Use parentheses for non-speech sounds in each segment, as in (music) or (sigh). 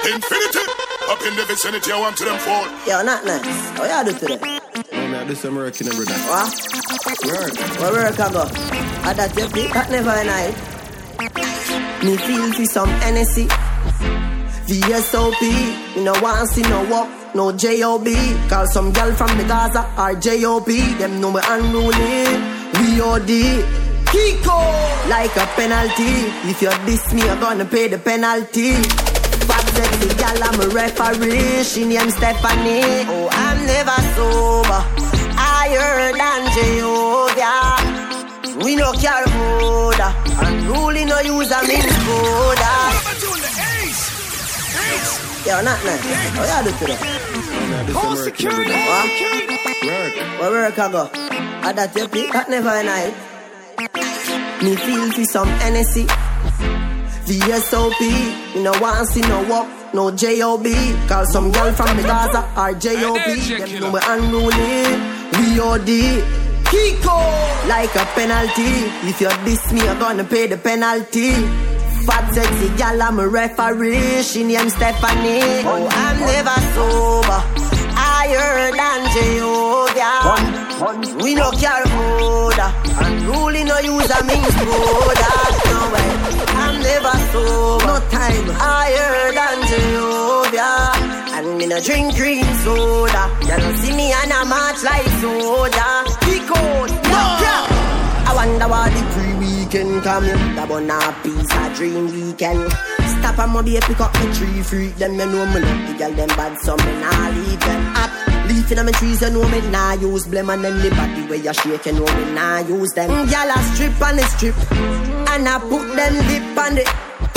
Infinity. Up in the vicinity, I want to them fall. Yo, not nice. What you do today? No, man, this I'm working every day. What? Work. Where work I go? I that you pick, that never a night. Me feel for some Hennessy. VSOP. You know, want see no walk, no JOB. Call some girl from the Gaza or JOB. Them know we unruly. We OD. Kiko! Like a penalty. If you diss me, you're gonna pay the penalty. Sexy gal, I'm a referee. She named Stephanie. Oh, I'm never sober. Higher than Jehovah. We no care border. Unruly no use a means border. Yo, not nice. What you do today? No, man, this I'm working every day. What? Work. Where work I go? I that you pick, that never night. Me feel for some Hennessy. VSOP. You know, want see no walk, no JOB. Call some girl from the Gaza or JOB. Them know we unruly. We OD. Kiko! Like a penalty. If you diss me, you're gonna pay the penalty. Fat sexy gal, I'm a referee. She named Stephanie. Oh, I'm never sober. Higher than Jehovah. We no care border. Unruly no use a means border. No way. I'm never sober. No time. Higher than Jehovah. And me no drink green soda. You don't see me and I march like soda. Pico, no cap. I wonder what the free weekend come in. The bon a piece a dream weekend. Stop and my baby pick up the tree freak. Them you know me love the girl them bad so me nah leave them up. Leaf in my trees you know me nah use blame and then the body where you shake you know me nah use them. Gyal a strip and a strip and I put them lip on it.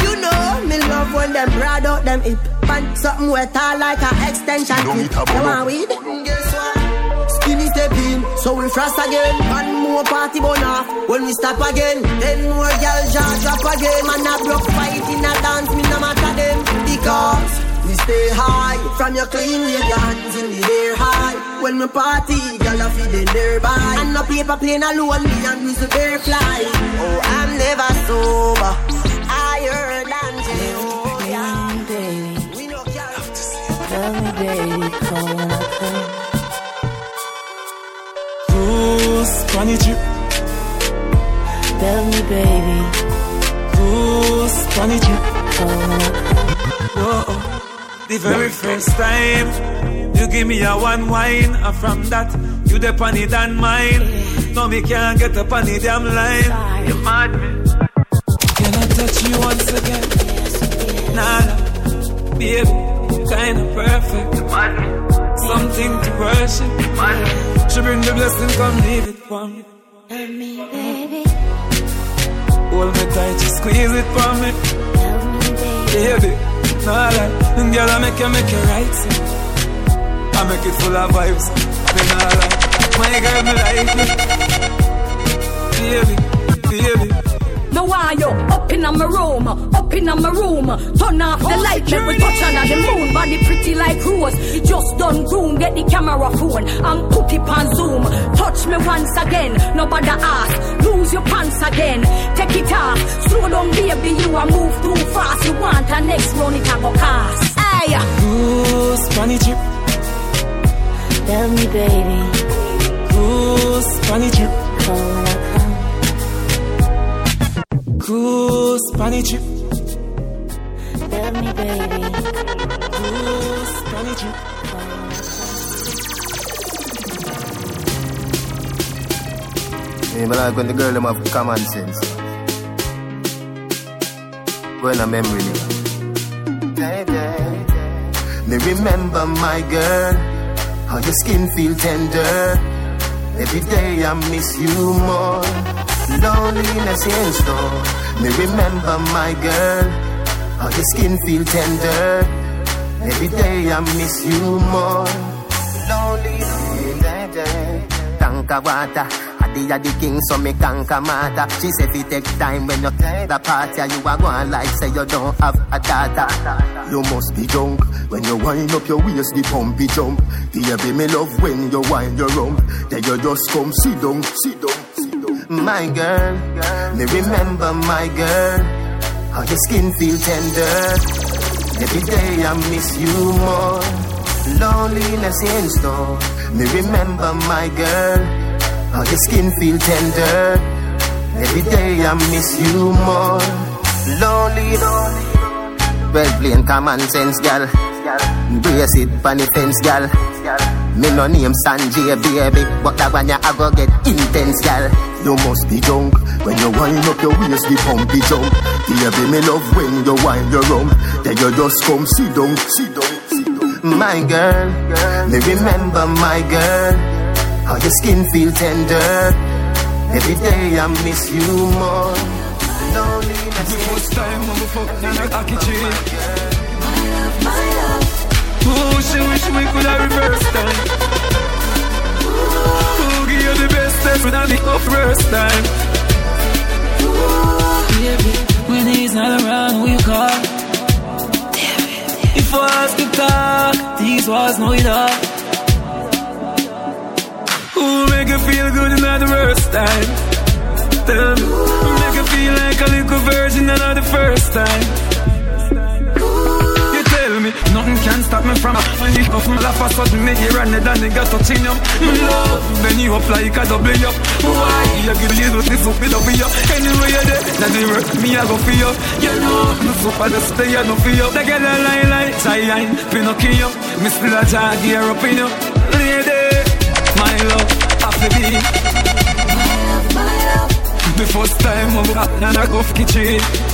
You know me love when them broad out them hip. Pant something wet all like a extension clip. You want weed? Guess what? Skinny step in, so we frost again. One more party burn off when we stop again. Then more girl jaw drop again. Man a broke fight in a dance, me no matter them because stay high. From your clean, wave your hands in the air high. When we party, girl a feeling nearby. And no paper plane alone, me and Mr. Bear fly. Oh, I'm never sober. Higher than Jehovah. baby. We no care. Tell me, baby, come I come. Cruise, funny trip, Tell me, baby, cruise, funny trip. come I. Whoa, the very first time you give me a one wine, and from that you the funny than mine. No, me can't get up on the damn line. You mad me? Can I touch you once again? Nah, nah, baby, kinda perfect. You mad me? Something to worship. You Mad me? She bring the blessing, come leave it for me. Tell me, baby, Hold me tight, you squeeze it for me. tell me, baby. baby. No lie, girl, I make you make you right. I make it full of vibes. Me no lie, my girl, me like me. Baby, baby. Me want you up in my room, up in my room. Turn off the light, let me touch under the moon. Body pretty like rose. It just done groom. Get the camera phone and put it on zoom. Touch me once again, nobody ask. Lose your pants again, take it off. Slow down, baby, you a move too fast. You want a next round, it a go cast. Aye. Cruise, funny trip, Tell me, baby, cruise, funny trip, come when I come. cruise, funny trip, Tell me, baby, cruise, funny trip. come when I come. Me me like when the girl them have common sense. When a memory lane. Me remember my girl, how your skin feel tender. Every day I miss you more. Loneliness in store. Me remember my girl, how your skin feel tender. Every day I miss you more. Loneliness. Tanka water. Adi a the king, so me conquer matter. She say fi take time when you take the party, you a go like say you don't have a data. You must be drunk when you wind up your waist, the pumpy jump. Baby, me love when you wind your rump. Then you just come sit down, sit down. My girl, me remember my girl. How your skin feel tender. Every day I miss you more. Loneliness in store. Me remember my girl. How your skin feel tender. Every day I miss you more. Lonely, lonely. Well, plain common sense, gal. Brace it the fence, gal. Me no name Sanjay, baby, but that one ya I go get intense, gal. You must be drunk when you wind up your waist, the pumpy jump. Baby, me love when you wind your rump. Then you just come sit down, sit down, sit down. My girl, me remember my girl. How your skin feel tender. Every day I miss you more. Loneliness. The first time I'm a fuck in a cocky tree. My love, Oh, she wish we could have reversed time. When I the first time. Baby, when he's not around, we call. If I ask to talk, these walls know it all. Who make you feel good in the worst time? Me, make you feel like a little virgin and the first time. You nothing can stop me from If off my laugh a sudden me hear and then nigga touching you Me love, then you up like a double up. Why, you give you this up with up you? Anyway you're there, now the work, me I go for you. You know, me super the stay I no for you They get a line like giant, Pinocchio. Me still a jag gear up in you. Lady, my love, have to be my love, my love, The first time I'm up and I go for kitchen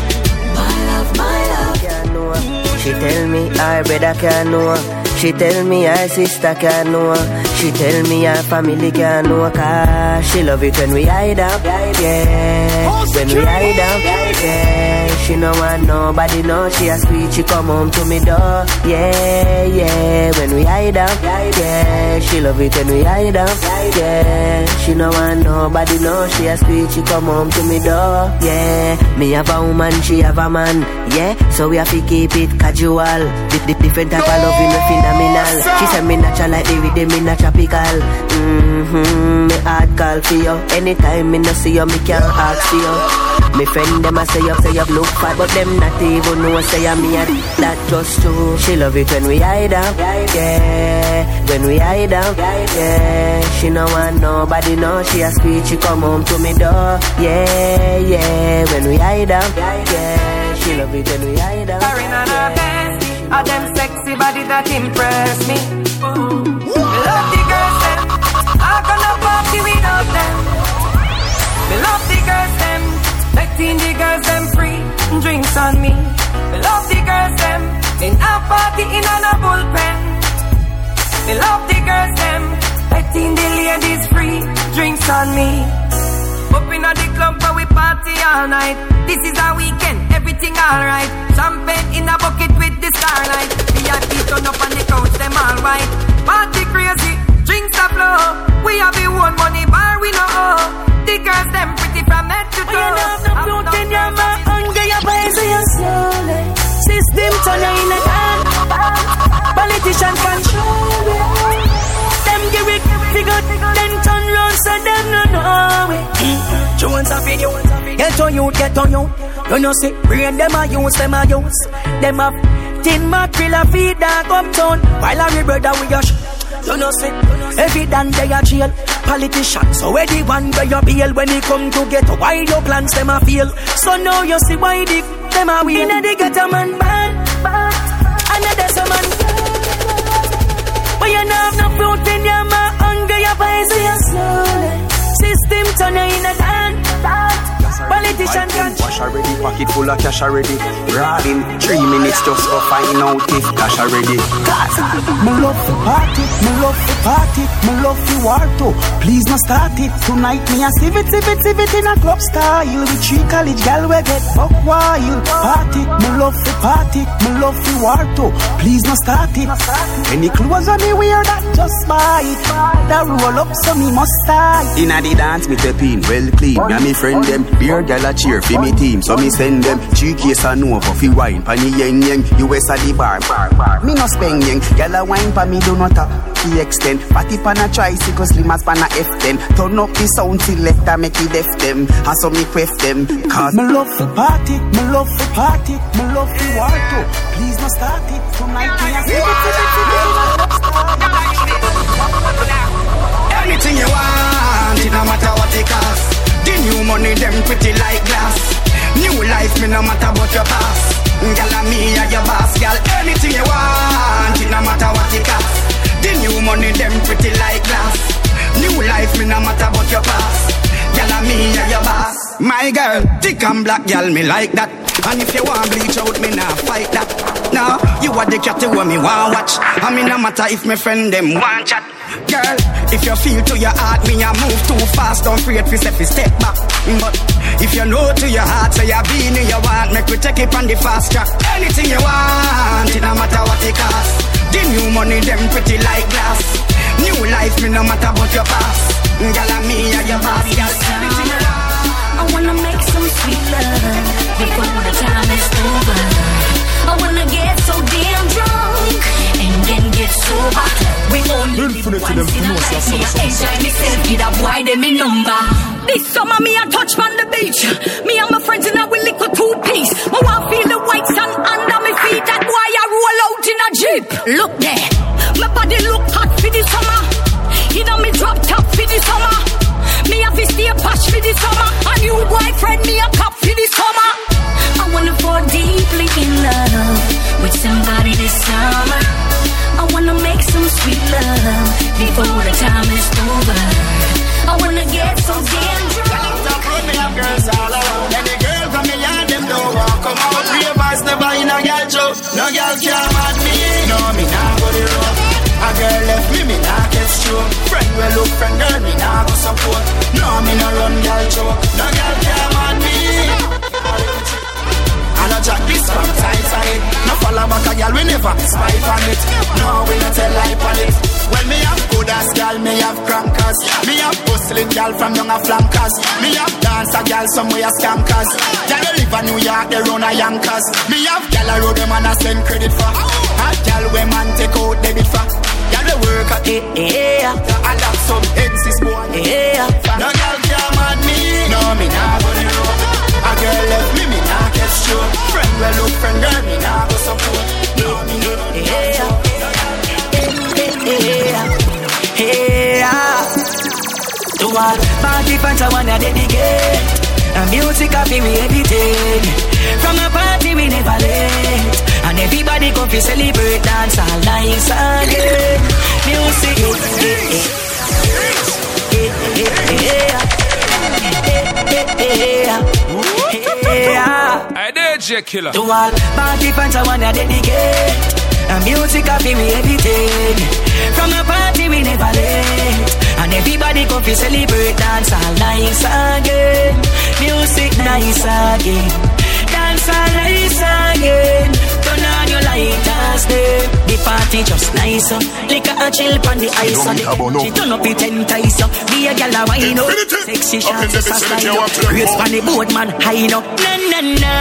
She tell me her brother can't know. She tell me her sister can't know. She tell me her family can't know. Cause she love it when we hide up. Yeah. When we hide up. Yeah. She no want nobody know. She a sweet. She come home to me door. Yeah, yeah. When we hide up. Yeah. She love it when we hide up. Yeah. She no want nobody know. She a sweet. She come home to me door. Yeah. Me have a woman. She have a man. Yeah. So we have to keep it casual. Dif- dif- different type of loving, me phenomenal. She said me natural like the rhythm, me not tropical. Mm-hmm. Me hard call for you. Anytime me no see you, me can't ask for you. Me friend them a say you say you look fat, but them not even know say I'm me. a- That just true. She love it when we hide up. Yeah. When we hide up. Yeah. She no want nobody know. She a squeak. She come home to me door. Yeah, yeah. When we hide up. Yeah. She love it when we hide up. Foreign and her bestie, all them sexy body that impress me. Me love the girls them, I gonna party without them. Me love the girls them, letting the girls them free, drinks on me. Me love the girls them, in a party in a bullpen. Me love the girls them, letting the ladies free, drinks on me. Up in the club where we party all night. This is our weekend, everything alright. Champagne in a bucket with the starlight. VIP turn up on the couch, them all white. Party crazy, drinks a flow. We have the one money bar, we know. The girls them pretty from head to toe. You know the fruit in your mouth, hunger your boys in your soul. System turn you in a gun. Politician control. Them give it figure, then turn round so them no know it. Jones a video, get on you, get on you. You know see, brain them a use, them a use. Them a tin mackerel a feed dog uptown. While a brother we a sh- you know see, every dan they a jail. Politicians, so where the one where you bail when he come to get why your plans them a fail. So now you see why the them a win. Inna the get a man bad, another some man. But you know have no fruit in your mouth, your in your soul. System turn you in a. Politician control. wash already, pocket full of cash already. Riding three minutes just go find out if cash already. Gaza. Me love the party, me love the party, me love the war too. Please no start it tonight. Me a civ it, civ it, civ it in a club style. The three college gal we get fuck wild. Party, me love the party, me love the war too. Please no start it. Any clothes on me wear that just buy it. That roll up so me must style. Inna the dance me step in well clean. Me and me friend them beer gal a cheer for me team. team, so me send them. Three case and over, fi wine, pani yeng yeng. US at the bar, bar, bar. Me no spend yeng. Gyal a wine pa me do not tap. He extend. Party pan a tricycle, slim as pan a F10. Turn up the sound selector, make it def them. And so me quef them. Cause Me love for party, me love for party, me love for war too. Please no start it tonight. Me a see Anything you want, it no matter what it cost. New money, them pretty like glass. New life, me no matter what your past. Girl, and me are your boss, girl. Anything you want, it no matter what it cost. The new money, them pretty like glass. New life, me no matter what your past. Girl, and me are your boss. My girl, thick and black, girl, me like that. And if you want bleach out, me nah fight that. Now, you are the cat who me want watch. I mean, no matter if my friend them want chat. Girl, if you feel to your heart, me a move too fast, don't fi say fi step back. But if you know to your heart, say you be me you want, make we take it on the fast track. Anything you want, it no matter what it cost. The new money, them pretty like glass. New life, me no matter what your past. Girl, and me are your boss. Anything you want. I wanna make some sweet love before the time is over. I wanna get so damn drunk and then get sober. We only live once in a life. Enjoy myself, get a boy them me number. This summer me a touch on the beach. Me and my friends in a we liquor two piece. I want feel the white sand under me feet. That why I roll out in a jeep. Look there, my body look hot for the summer. You know me drop top for the summer. Me have to stay posh for the summer. A new boyfriend, me a cop for the summer. I wanna fall deeply in love with somebody this summer. Sweet love before the time is over. I wanna get so damn drunk. Me have girls all around. Any girl from me yard, them don't walk come out. Ravers never in a girl show. No girl can mad me. No, me nah go the road. A girl left me, me nah get stroke. Friend will look friend, girl, me nah go support. No, me no run girl show. No girl can mad me. I jack this from tight on it. No follow back a girl, we never spy on it. No, we no tell lie on it. When me have good ass girl, me have crankers. Me have bustling girl from young a flankers. Me have dancer girl somewhere scankers. Girl they live in New York, they run a yankers. Me have girl a road them and I send credit for. A girl we man take out debit for. Girl they work at it, yeah. And have some this boy, yeah. No girl can mad me, no me nah go the road. A girl left me, me nah get sure. Friend well look friend girl, me nah go support. No me no Yeah. Hey, To all party fans, I wanna dedicate a music of we everything. From a party we never late, and everybody come to celebrate, dance all nice. Music, eh, eh, eh, eh, eh, eh, eh. I did J Killer. To all party fans, I wanna dedicate a music of we everything. From a party we never late, and everybody come to celebrate, dance all nice again. Music nice again, dance all nice again. Turn on your lighters, there. The party just nice uh. up. Liquor a chill on the ice on the uh. She turn up it ten ties up. Uh. Be a gal a wine up. Sexy shots a slide up. Race on the board man high up. Na na na.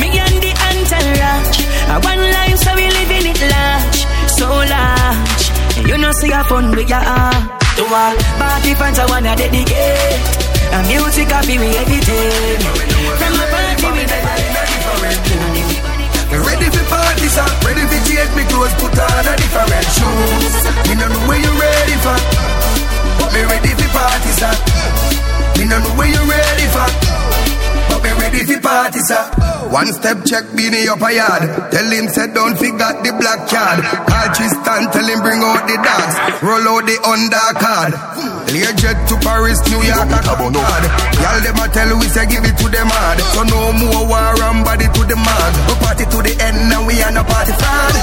Me and the entourage. A one life so we living it large, so large. You know see a fun with your heart. To all party fans I wanna dedicate. A music we everything. From a party we never Ready for parties, uh, ready for change me clothes, put on a different shoes. Me no know where you ready for, but me ready for parties, uh. Me no know where you ready for, me ready for parties, uh. One step check Beanie up a yard. Tell him say don't forget the black card. Call Tristan, tell him bring out the dogs. Roll out the undercard. Learjet to Paris, New York, a card. Y'all them a tell we say give it to them hard. So no more war and body to the mag. We party to the end and we are no party fraud.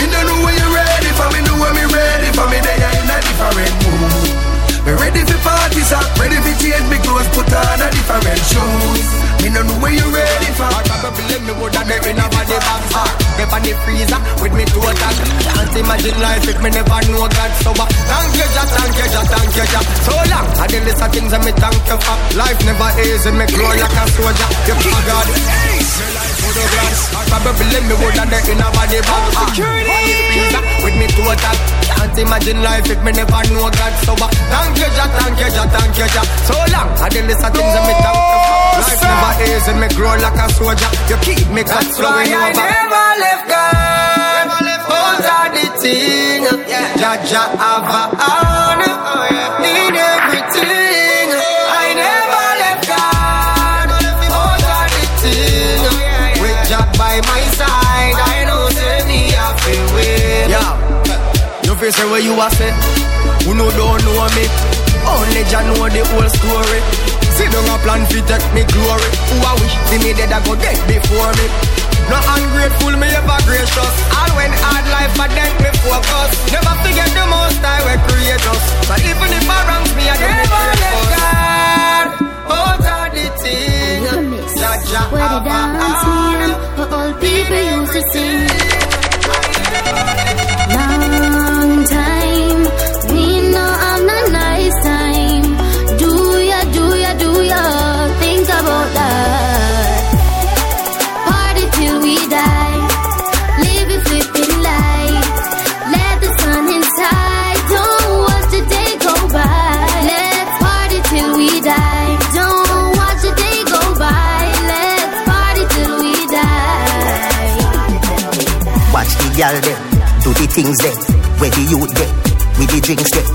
Me no know when you ready for me, know when me ready for me. They are in a different mood. Me ready for parties, uh, ready for change me clothes, put on a different shoes. Me no know when you ready for. I probably me would have never in a body box. Me up the freezer with me total. Can't imagine life if me never know God. So uh, thank you, Jah, thank you, Jah, thank you, Jah. So long, I did list of things that me thank you for. Life never easy, me grow like a soldier. You keep God. Probably me would have dead in a body bag. Security. With me total. Can't imagine life if me never know God. So uh, thank you, Jah, thank you, Jah, thank you, Jah. So long, I did list of things that me thank you for. Life never easy, me grow like a soldier. You keep me flowing over. I never left God. Hold on the thing. Jah, Jah have a hand in everything. Where you are say? Who no don't know me? Only Jah know the whole story. See down a plan fi take me glory. Who I wish see me dead I go dead before me. No ungrateful, me ever gracious. All when hard life I then me focus. Things them, where the youth them, with the drinks them.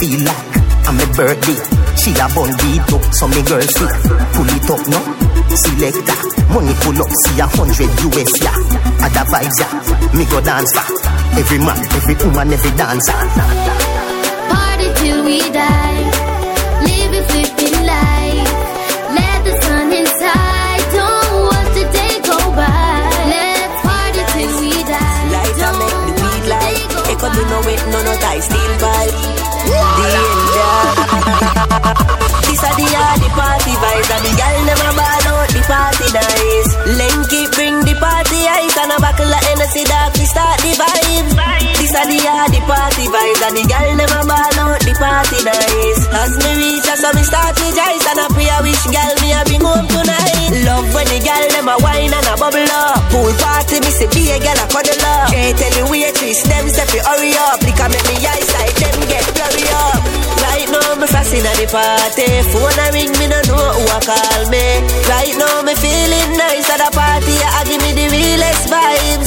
Feel like I'm a birthday. She a bun beat up, so me girl fit. Pull it up no, selector. Money pull up, see a hundred US yeah. Other vibes yeah, me go dance for. Every man, every woman, every dancer. Hennessy dark, we start the vibes. This a the yard, the party vibes, and the girl never ball out, the party nice. As me reach, so me start to ice, and a pray a wish girl me a bring home tonight. Love when the girl them a wine and a bubble up. Pool party, me see be a girl a cuddle up. Can't tell the waitress, them say fi hurry up. Lick a make me eyesight, them get blurry up. Right now me fasting at the party. Phone a ring, me no know who a call me. Right now me feeling nice at the party. I give me the realest vibes.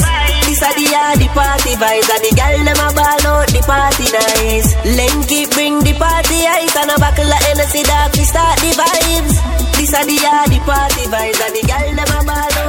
This a the yard, the party vibes, and the girl them a ball out the party nice. Lenky bring the party ice and a buckle of Hennessy dark. We start the vibes. This a the yard, the party vibes, and the girl them a ball out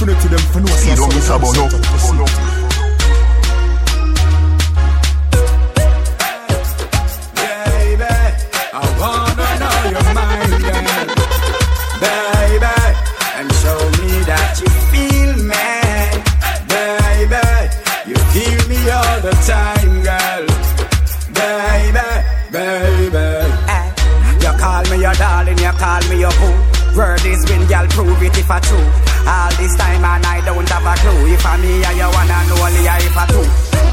Infinity them for no See, don't miss about no. Prove it if I true. All this time and I don't have a clue. If I me and you wanna know only if I do.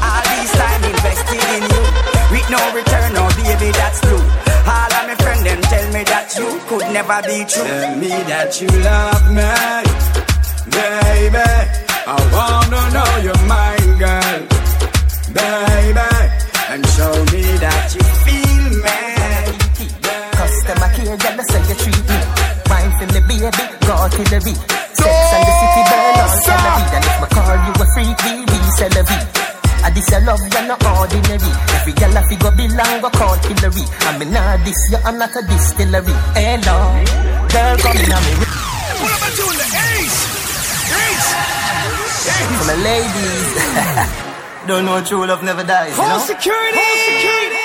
All this time invested in you. With no return, no baby, that's true. All of my friends them tell me that you could never be true. Tell me that you love me, baby. I wanna know your mind, girl, baby, and show me that you feel me. Customer care, girl, that's how you treat go to the beat. Sex and the city burn. And if I call you a freak, we we celebrate. I this your love, you're not ordinary. Every girl I figure belong, go call Hillary. I mean, nah, this you, I'm not a distillery. Hello, girl, come in on me. What am I doing? The Ace! Ace! For my ladies, (laughs) don't know true love never dies, you know? security. Whole security.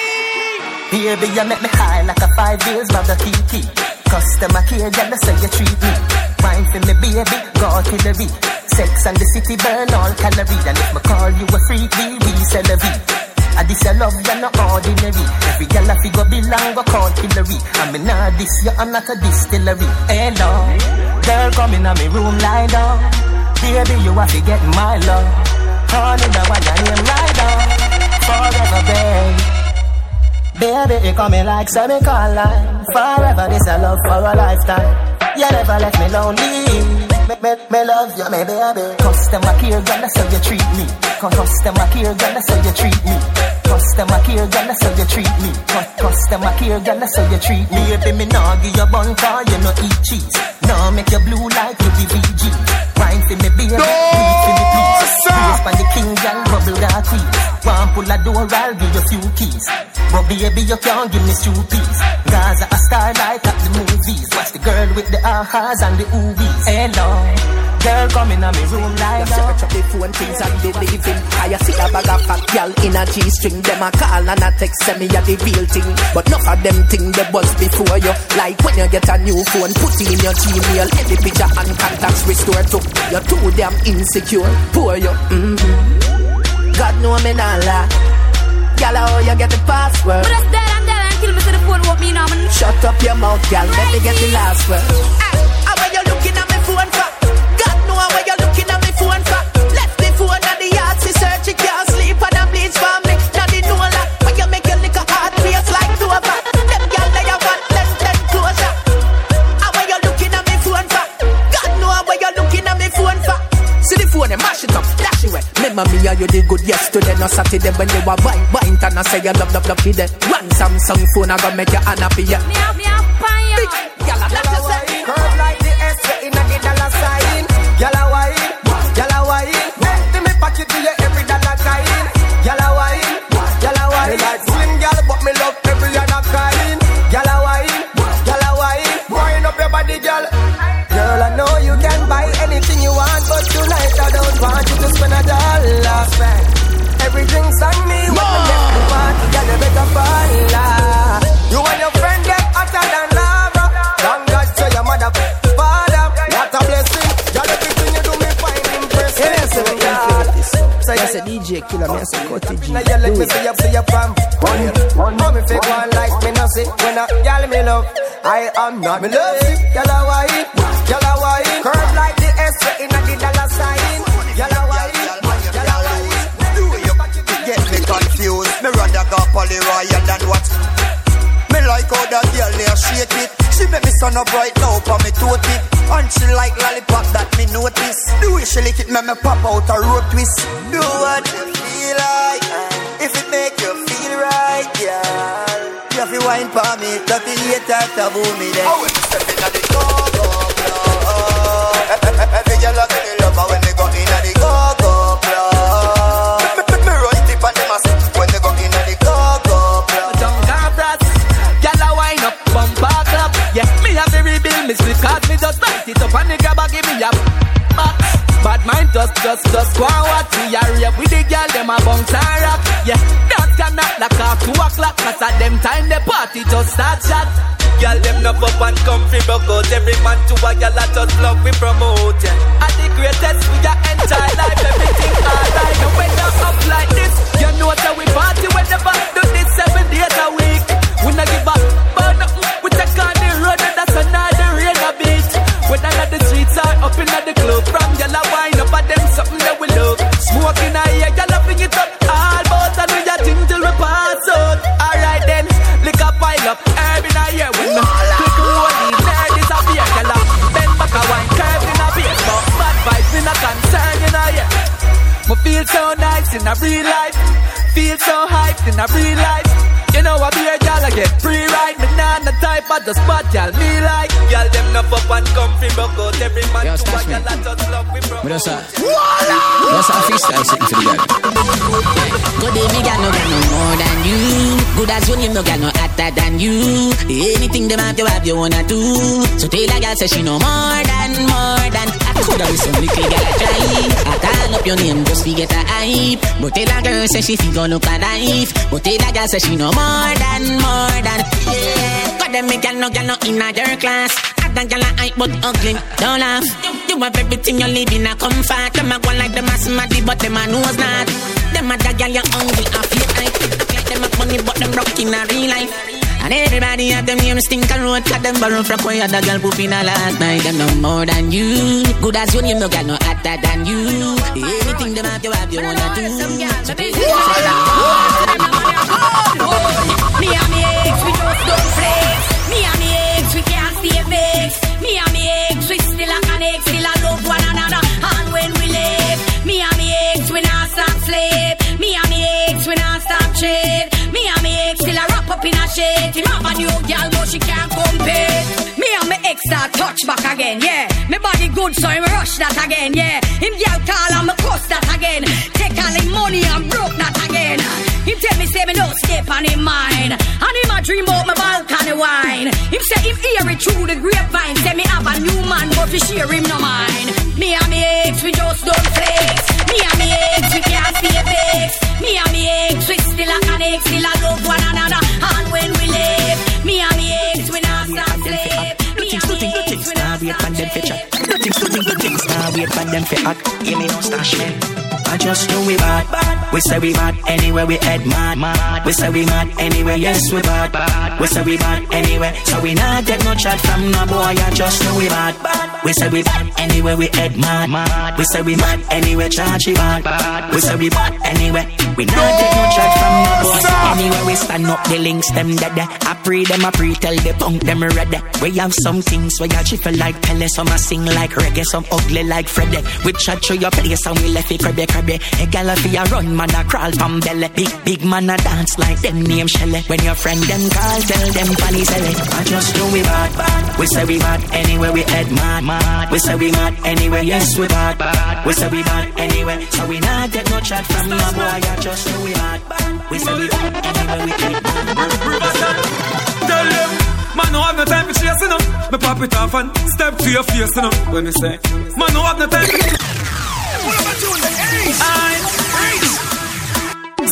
Baby, you make me high like a five years of Kiki. Customer care, that's how you treat me. Wine for me, baby, go beat. Sex and the city burn all calories. And if me call you a freak, we we celebrate. I this your love, you're not ordinary. Every girl I figure belong, go call Hillary. I mean, nah, this you, I'm not a distillery. Hello, girl, come in me room, lie down. Baby, you have to get my love. Honey, the one your name right down. Forever, babe. Baby, you coming like semi-colline Forever, this a love for a lifetime You never left me lonely. Me, me, me love you, me baby. Customer care, that's how you treat me. Customer care, that's how you treat me Customer care, girl, that's how you treat me. Cu- Customer care, girl, that's how you treat me. Baby, me nah give you bun car, you no eat cheese. Nah make you blue like you be VG Wine for me, baby, beat for me, please Praise for the king, girl, bubble got queen One pull a door, I'll give you few keys. But baby, you can't give me two piece. Gaza a star like at the movies. Watch the girl with the ahas and the oobies. Hello, girl coming on me room like You search up the phone things and believe in I see a bag of fat gal in a G-string Them a call and a text say me a the real thing But enough of them thing they buzz before you Like when you get a new phone Put in your Gmail Any picture and contacts restore to You're too damn insecure Poor you mm-hmm. God know me not lie Gal, how you get the password? But that's dead and dead and kill me to the phone woke me now. Shut up your mouth, gal. Let me get the last word. How are you looking at phone at the yard, see search you can't sleep and a bleach for me. Now the no lock, when you make your liquor hard face like Dover. Them gyal they a want them them closure. How are you looking at my phone for? God know how you looking at my phone for. See the phone and mash it up, dash it away. Remember me and you did good yesterday, no Saturday when you were wine, wine, and I say you love, love, love, kid. One Samsung phone, I gonna make you unhappy, yeah. Me have dollar. Everything's on me when me make the party, girl, you better fall. You and your friend get hotter than lava. Thank God to your mother, father. What a blessing. Girl, everything you do me find impressive. So you say DJ killer, me I say Cutty G. Now you let me see you, see you from one, one. Mommy fake one like me no see when I y'all me love. I am not me love it. Y'all a wine, y'all a wine. Curve like the S in a the dollar sign. Y'all a wine, confused. Me rather go poly royal than what? Me like how that girl there shake it. She make me sun up right now for me toe tip. And she like lollipop that me notice. The way she lick it make me pop out a road twist. Do what you feel like. If it make you feel right, girl. You have to wine for me. The hater taboo me then. Oh, when me step inna the go go club. Every girl give me love when me me me slip cause me just light it up and the grabber give me a box. just, just, just go and watch we are rave with the girl, them a bounce and rock. Yeah, that cannot like off two o'clock, cause at them time the party just start shot. Girl, them no up and comfy broke out. Every man to a girl I just love we promote. Yeah. At the greatest we got Me feel so nice in a real life, feel so hyped in a real life. You know I be a gal, I get free ride. Me nah the type of the spot, gal me like. Gal them no up and comfy, broke out every man Yo, to a stash gal me. I just love we broke Me just a, just a freestyle sitting for the girl. Good day, me got no got no more than you. Good as you name, no got no hotter than you. Anything them have to have, you wanna do. So tell a girl say she no more than, more than. I coulda with some little girl a try. I call up your name just to get a hype. But tell a girl say she feel gonna look a knife. But tell a girl say she no more than, more than. Yeah. God them me gal no gal no in a your class. Other gal a hype but ugly. Don't laugh. You, you have everything you live in a comfort. Them a go like them a smarty but them a knows not. Them a the gal you hungry off your hype. Act like them a funny but them broke in a real life. And everybody have them name stink and road Cut them borrow from where the girl poop in a last night Them no more than you Good as you name no got no hotter than you Anything them have you have you wanna do trade. Me and me ex, still a wrap up in a shade. Him have a new girl, but she can't compare. Ex start touch back again, yeah. Me body good, so him rush that again, yeah. Him girl call and me cuss that again. Take all him money and broke that again. Him tell me say me no step on him mind. And him a dream about my balcony wine. Him say him hear it through the grapevine. Say me have a new man, but fi share him no mind. Me and me ex, we just don't flex. Me and me ex, we can't stay vexed. Me and me ex, we still a connect, still a love one another. And when we live, wait for them for chat. Nothing to think, things now wait for them for act. Hear me no stash me. I just know we bad. We say we bad anywhere we head mad. mad. We say we mad anywhere, yes we bad. bad. We say we bad anywhere, so we not get no chat from no boy. I just know we bad. bad. We say we bad anywhere we head mad. mad. We say we mad anywhere, charge we bad. bad. We say we bad anywhere. We not take no chat from no boy. Anywhere we stand up, the links them dead. I pray them, I pray tell the punk them ready. We have some things where you chiffle like Pele, some a sing like reggae, some ugly like Freddy. We chat through your place and we left it crabby crabby. A gal a fi a run, man a crawl from belly. Big big man a dance like them name Shelly. When your friend them call, tell them funny selling. I just know we bad, bad. We say we bad anywhere we head mad, mad. We say we mad anywhere, yes we bad, bad. We say we bad anywhere, so we not get no chat from no boy. I just know we bad, bad. We say we bad anywhere we head mad. Tell them, man, no have no time for chasing them. Me pop it off and step to your face, you know. When me say, man, no have no time for. I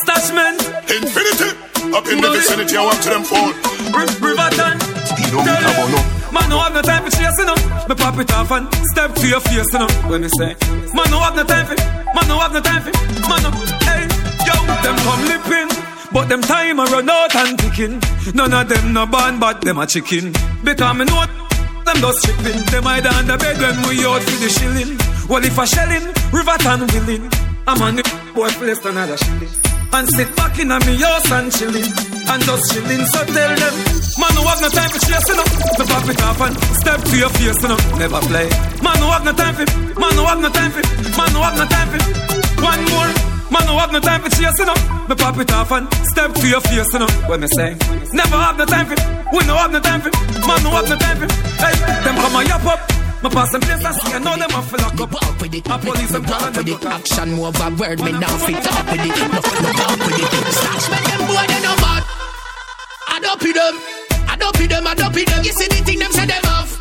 Stashment Infinity Up in the vicinity I want to them fall Riverton Speed on me come on up Man, no have no time for chasing them. Me pop it off and step to your face, you know. When me say, man, no have no time for, man, no have no time for, man, no, hey, yo, them come lipping. But them time a run out and ticking. None of them no born, but them a chicken. Because me know them just shipping. Them hide the bed when we out for the shilling. Well, if I shelling, Riverton willing. I'm on the boy place another shilling. And sit back in a me house and chilling. And just chilling, so tell them. Man, no have no time for chasing up. Me pop it off and step to your face, you know. Never play. Man, no have no time for. Man, no have no time for. Man, no have no time for. One more. Man, no have no time for chasing up. Me pop it off and step to your face, you know. When me say, never have no time for. We no have no time for. Man, no have no time for. Hey, them come and yap up. Me pass them place and see, I know them a fill up. Walk with it, A police and walk with it. Action move a word, me now fit up with it. No, no walk with it. Start make them boy they no mad. I don't pee them. I don't pee them. I don't pee them. You see the thing them say them off.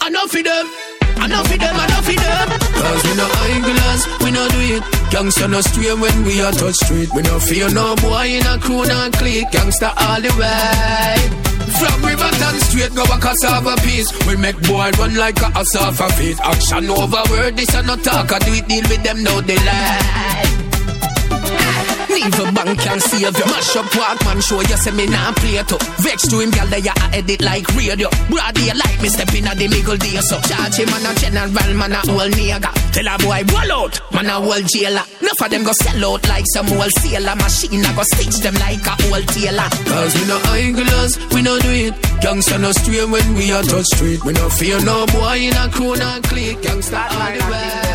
I don't feed them. Enough of them, enough of them. Cause we no eyeglass, we no do it. Gangsta no stray when we a touch street. We no fear no boy in a crew no clique. Gangsta all the way. From Riverton straight go a cassava piece. We make boy run like a cassava feet. Action over word, this a no talk. I do it deal with them no delay. Leave a bank can save you. Mash up Walkman show you say me nah play to. Vex to him girl they a edit like radio. Broad day like me step in a the middle day so. Charge him man a general man a old nigga. Tell a boy wall out man a old jailer. Enough of them go sell out like some old sailor. Machine a go stitch them like a old tailor. Cause we no eyeglass, we no do it. Gangsta no stray when we a touch street. We no fear no boy in a crew no clique. Gangsta all the way.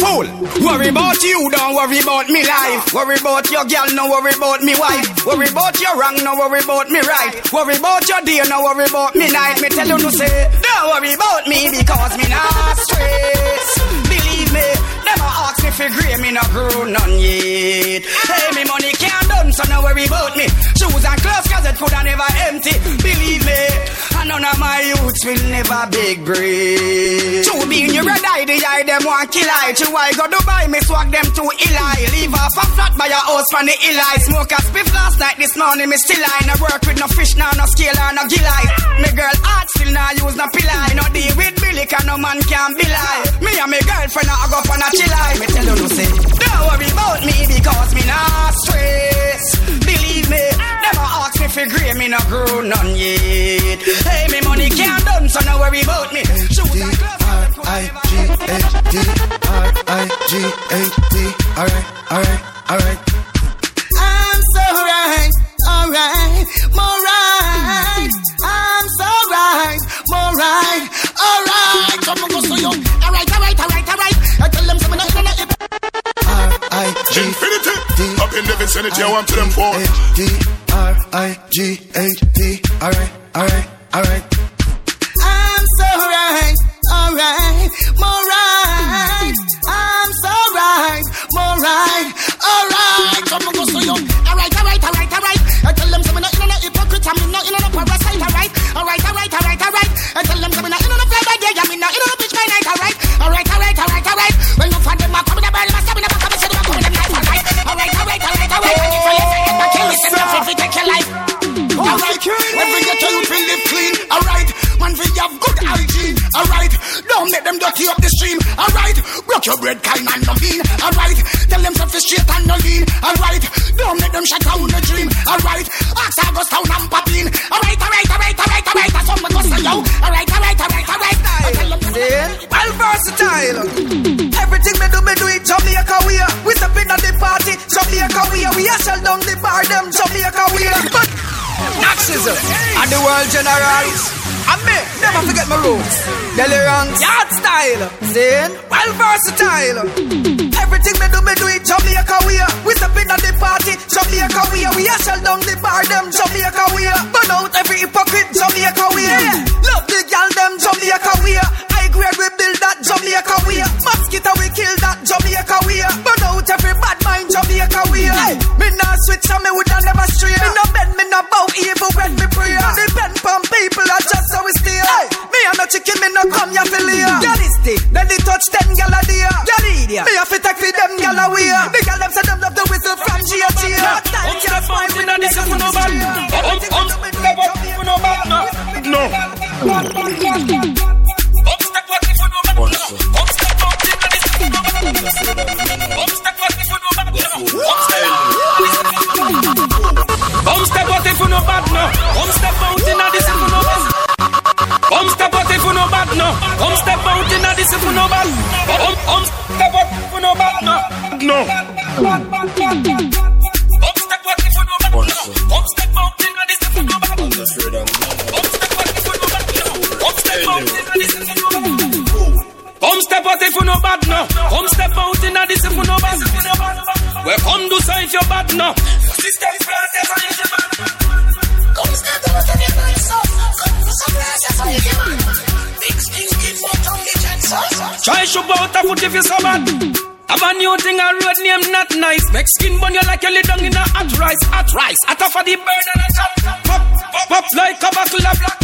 Fool, worry about you, don't worry about me life. Worry about your girl, no worry about me wife. Worry about your wrong, no worry about me right. Worry about your day, no worry about me night. Me tell you no say, don't worry about me because me not stress. Believe me, never ask me for grey, me no grow none yet. Hey, me money can't done, so no worry about me. Shoes and clothes, cause it coulda never empty. Believe me, and none of my youths will never beg bread. Two being you red eye, the eye them want kill I. Two I go Dubai, me swag them to Eli. Leave off a flat by your house from the Eli. Smoke a spliff last night, this morning me still I. No work with no fish, now no scale no gill eye. Me girl heart still not use no pill eye. No deal with Billy, cause no man can be lie. Me and me girlfriend I go on a chill eye. Me tell you no say, don't worry about me because me not stress. Believe me, never ask me for grey, me no grow none yet. Hey, me money can't done, so no worry about me. Shoes and clothes. I-G-H-D, R-I-G-H-D. Alright, alright, alright. Vicinity, I want to them for. D R-I-G-H-D. Alright, alright, alright. Don't make them dirty up the stream. Alright, broke your bread kind and no mean. Alright, tell them self straight and no lean. Alright, don't make them shut down the dream. Alright, ask I go down and pop in. Alright, alright, alright, alright, alright. That's what we go say yo. Alright, alright, alright, alright. I tell them Well versatile. Jamaica way. We step in at the party, Jamaica way. We a shell down the bar, them Jamaica way. But Axism and the world generals. And me, never forget my roots. Delirant, yard style. Zane, well versatile. Everything me do, me do it Jamaica way. We step in at the party, Jamaica way. We a shell down the bar, them Jamaica way. Burn out every hypocrite, Jamaica way. Love the gal, them Jamaica we build foot if you so bad. Have a new thing, a road name not nice. Make skin burn you like you lay down in a hot rice, hot rice. Hot for the bird and a chop. Pop, Pop pop like a buckle of black.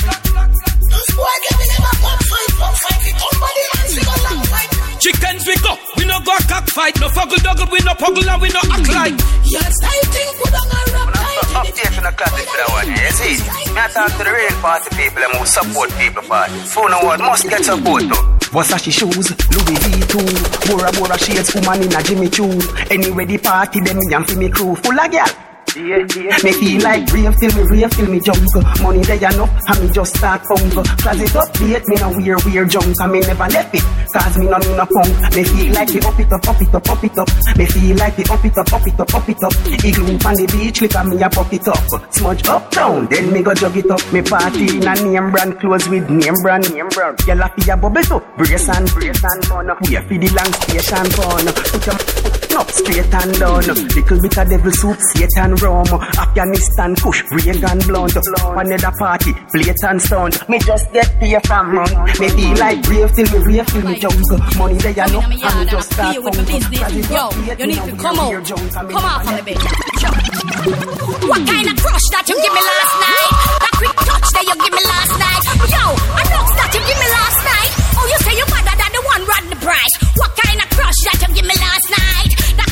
This boy giving him a pump fight, pump fight. He come body man, see got long fight. Chickens we go, we no go a cockfight. No fuggle duggle, we no puggle and we no act like. Yes, I think put on a rap tight. Update on the classic for that eh? one, you see? Me I talk to the real party people and who support people party. Phone award must get support though. Versace shoes, Louis V2 Bora Bora shades, woman in a Jimmy Choo. Anyway the party, them me and me crew. Full of gal Me feel like brave till me rave till me jump Money there enough and me just start Cause it update me no weird weird junk And me never left it. Cause me no me no punk. Me feel like the up it up up it up up it up. Me feel like the up it up up it up up it up. Igloo on the beach click and me a pop it up. Smudge up down then me go jug it up. Me party in a name brand clothes with name brand name brand. Gyal a a bubble so. Brace and brace and fun We a fi the long station fun Put your up straight and down Little bit of devil soup, Satan rum Afghanistan kush, Reagan blunt Another party, plate and stone Me just get paid from run Me feel like brave till me rave till me junk Money there you know, and me just start funk Cause it Yo, you need to come out. weird junk And me Come out from the bed. What kind of crush that you give me last night? That quick touch that you give me last night? Yo, a knocks that you give me last night? Oh, you say you better than the one run the price? What kind of crush that you give me last night?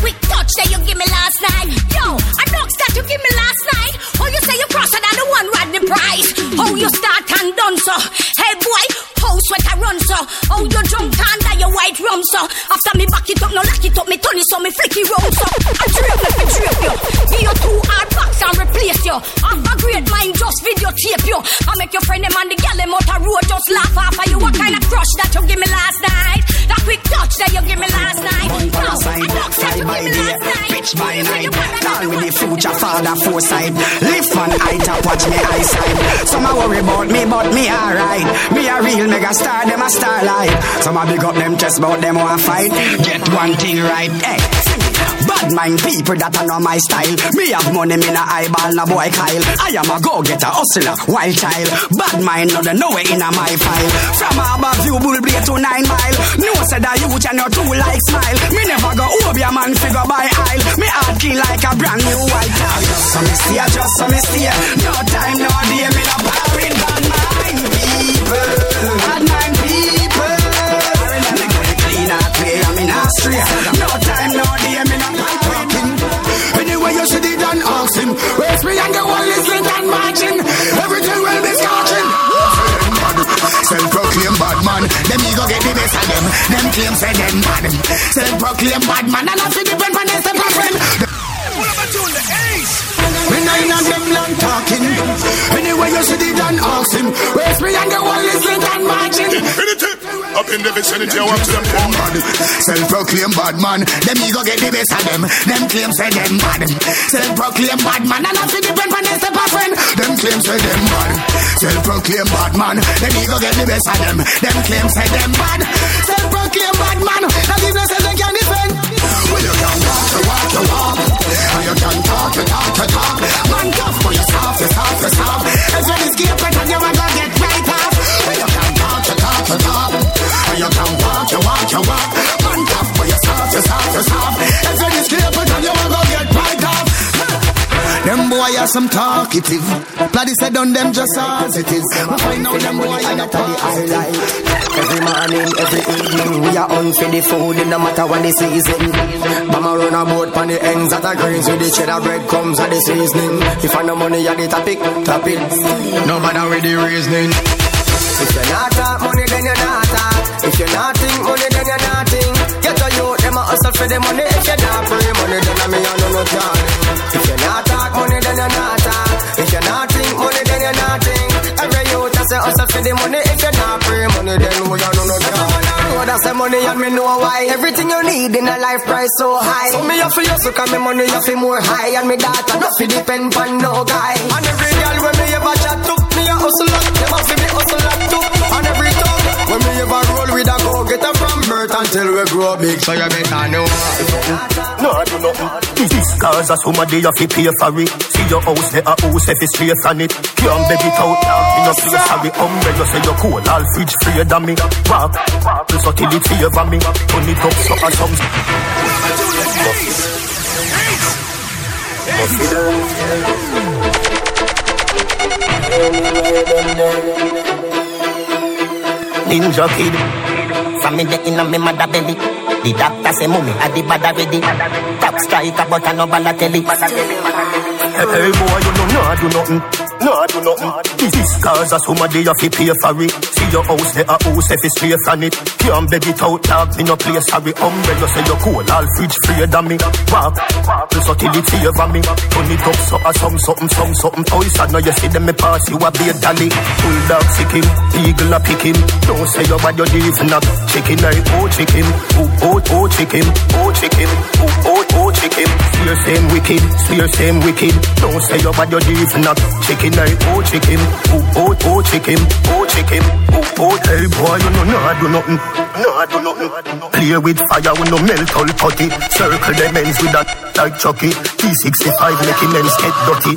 Quick touch that you give me last night? Yo, a knocks that you give me last night? Oh, you say you crosser than the one the price? Oh, you start and done so? Hey boy, how sweat I run so? Oh, you jump under your white rum so? After me back it up, no lock it up, me turn it so me flicky roll so. I drape me, fi drape you. Give you two hard box and replace you. Have a great mind, just videotape you. I make your friend them and the girl them out a road just laugh off of you. What kind of crush that you give me last night? That quick touch that you give me last night? No, Parasite, I knocks that fly you give me last night? bitch by night. you Call me the future father foresight. Lift one eye top, watch me eyesight. Some worry about me, but me alright. Me a real mega star, them a starlight. Some a big up them chest, but them want fight. Get one thing right, hey. Bad mind people that are not my style. Me have money, me na eyeball, na boy Kyle. I am a go-getter, hustler, wild child. Bad mind, no the nowhere in a my file. From above you, bull blade to nine mile. No said that you and your two like smile. Me never go over your man figure by aisle. Me heart clean like a brand new white tile. Just so me stay, just so me. No time, no day, me no man, them ego get the best of them. Them claim say them bad. Self-proclaimed bad man, and I see the friend when they step a friend. Me nine and them long talking. Anyway, you see the done ask him. Where's me and the is lit and marching. Up in the vicinity, I want to them come bad. Self-proclaimed bad man, them ego get the best of them. Them claim say them bad. Self-proclaimed bad man, and I see the friend when they step a friend. Them claim say them bad. Self-proclaimed bad man, them ego get the best of them. Them claim say them bad. Self-proclaimed bad man, now give them say they can defend. Well, you can walk, you walk, you walk. And you can talk, you talk, you talk. Man, tough, but you soft, you soft, you soft. If you escape it, and you walk, you walk, you walk. Man, tough, but you soft, you soft, you soft. If you escape it, and you want to get right off. Them boy are some talkative. Bloody said on them just as it is. We find out them boy are not highlight. Every morning, every evening, we are on for the food, it no matter what the season. Mama run a boat on the ends of the greens with the cheddar bread comes at the seasoning. If I no money at the topic, top it. No matter with the reasoning. If you not for the money. If you not pray money, then I me I know no talk. If you not talk money, then you not talk. If you not think money, then you not think. Every youth has a hustle for the money. If you not pray money, then we are no no talk. Know that's the money and me know why. Everything you need in a life price so high. So me have to hustle 'cause me money have to more high. And me data not fi depend on no guy. And every girl when me ever chat to, me a hustle up. Them a fi me hustle up too. And every when me ever roll with a go get her from birth until we grow big. So you better know. No, I do nothing. This cause a somebody you fi pay for it. See your house, there a house if it's straight from it. Can't baby it out now, me no play sorry. Umbrella say you're cool, all fridge free than me. Walk, walk, so till it favor me. Turn it up so as some. Ninja kid, from me the inna me mother belly. The doctor say mummy, I the bad already. Top striker, but I no Balotelli. Hey, boy, you know nah do nothing. No, do nothing. This cause a somebody you fi pay for it. See your house, there a house if it's straight from it. Can't beg it out, dog, me no play sorry. Umbrella say you cool, all fridge free than me. Walk, walk, so till it favor me. Turn it up, so a some something, some something. Oh, Toys, I know you see them me pass, you a be a dolly. Bulldog sick him, eagle a pick him. Don't say you bad, you leave not. Chicken, I oh chicken, oh oh oh chicken, oh chicken, oh oh oh chicken. Swear same wicked, swear same wicked. Don't say you bad, you leave not. Chicken chicken, oh chicken, oh oh oh chicken, oh chicken, oh oh hey boy, you know nah do nothing, nah do nothing. Play with fire, we no melt all putty. Circle the men's with that like Chucky. T65 making men's get dirty.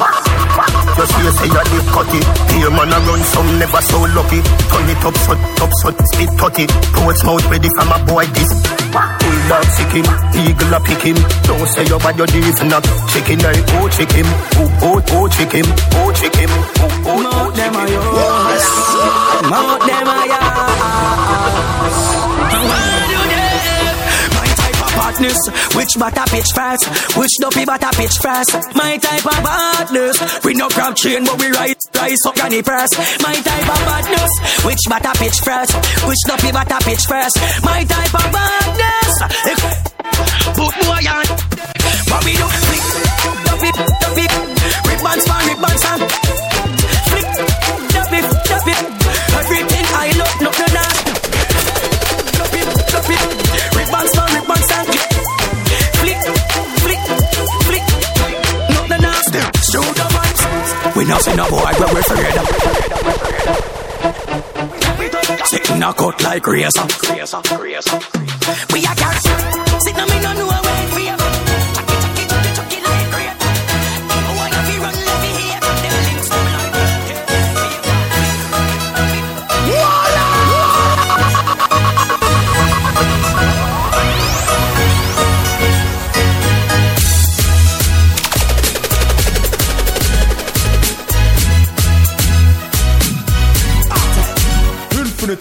Just hear say you live cutty. Here man a run some never so lucky. Turn it up, shut up, shut spit tutty. Portsmouth ready from a boy this. Bulldog sick him, eagle a pick him. Don't say you bad, your deeds not. Chicken, I oh chicken, oh oh oh chicken, oh chicken him. Mount them a yours. Mount them a yours. Type which butter pitch fast, which dopey butter pitch fast. My type of partners, we no grab chain but we rise, rise up granny press. My type of partners, which butter pitch fast, which dopey butter pitch fast. My type of partners, put boy on, what we do, flick, dopey, dopey, ribbons for ribbons and. now say no boy where we afraid Sitting a cut like razor We a cats Sitting on me no know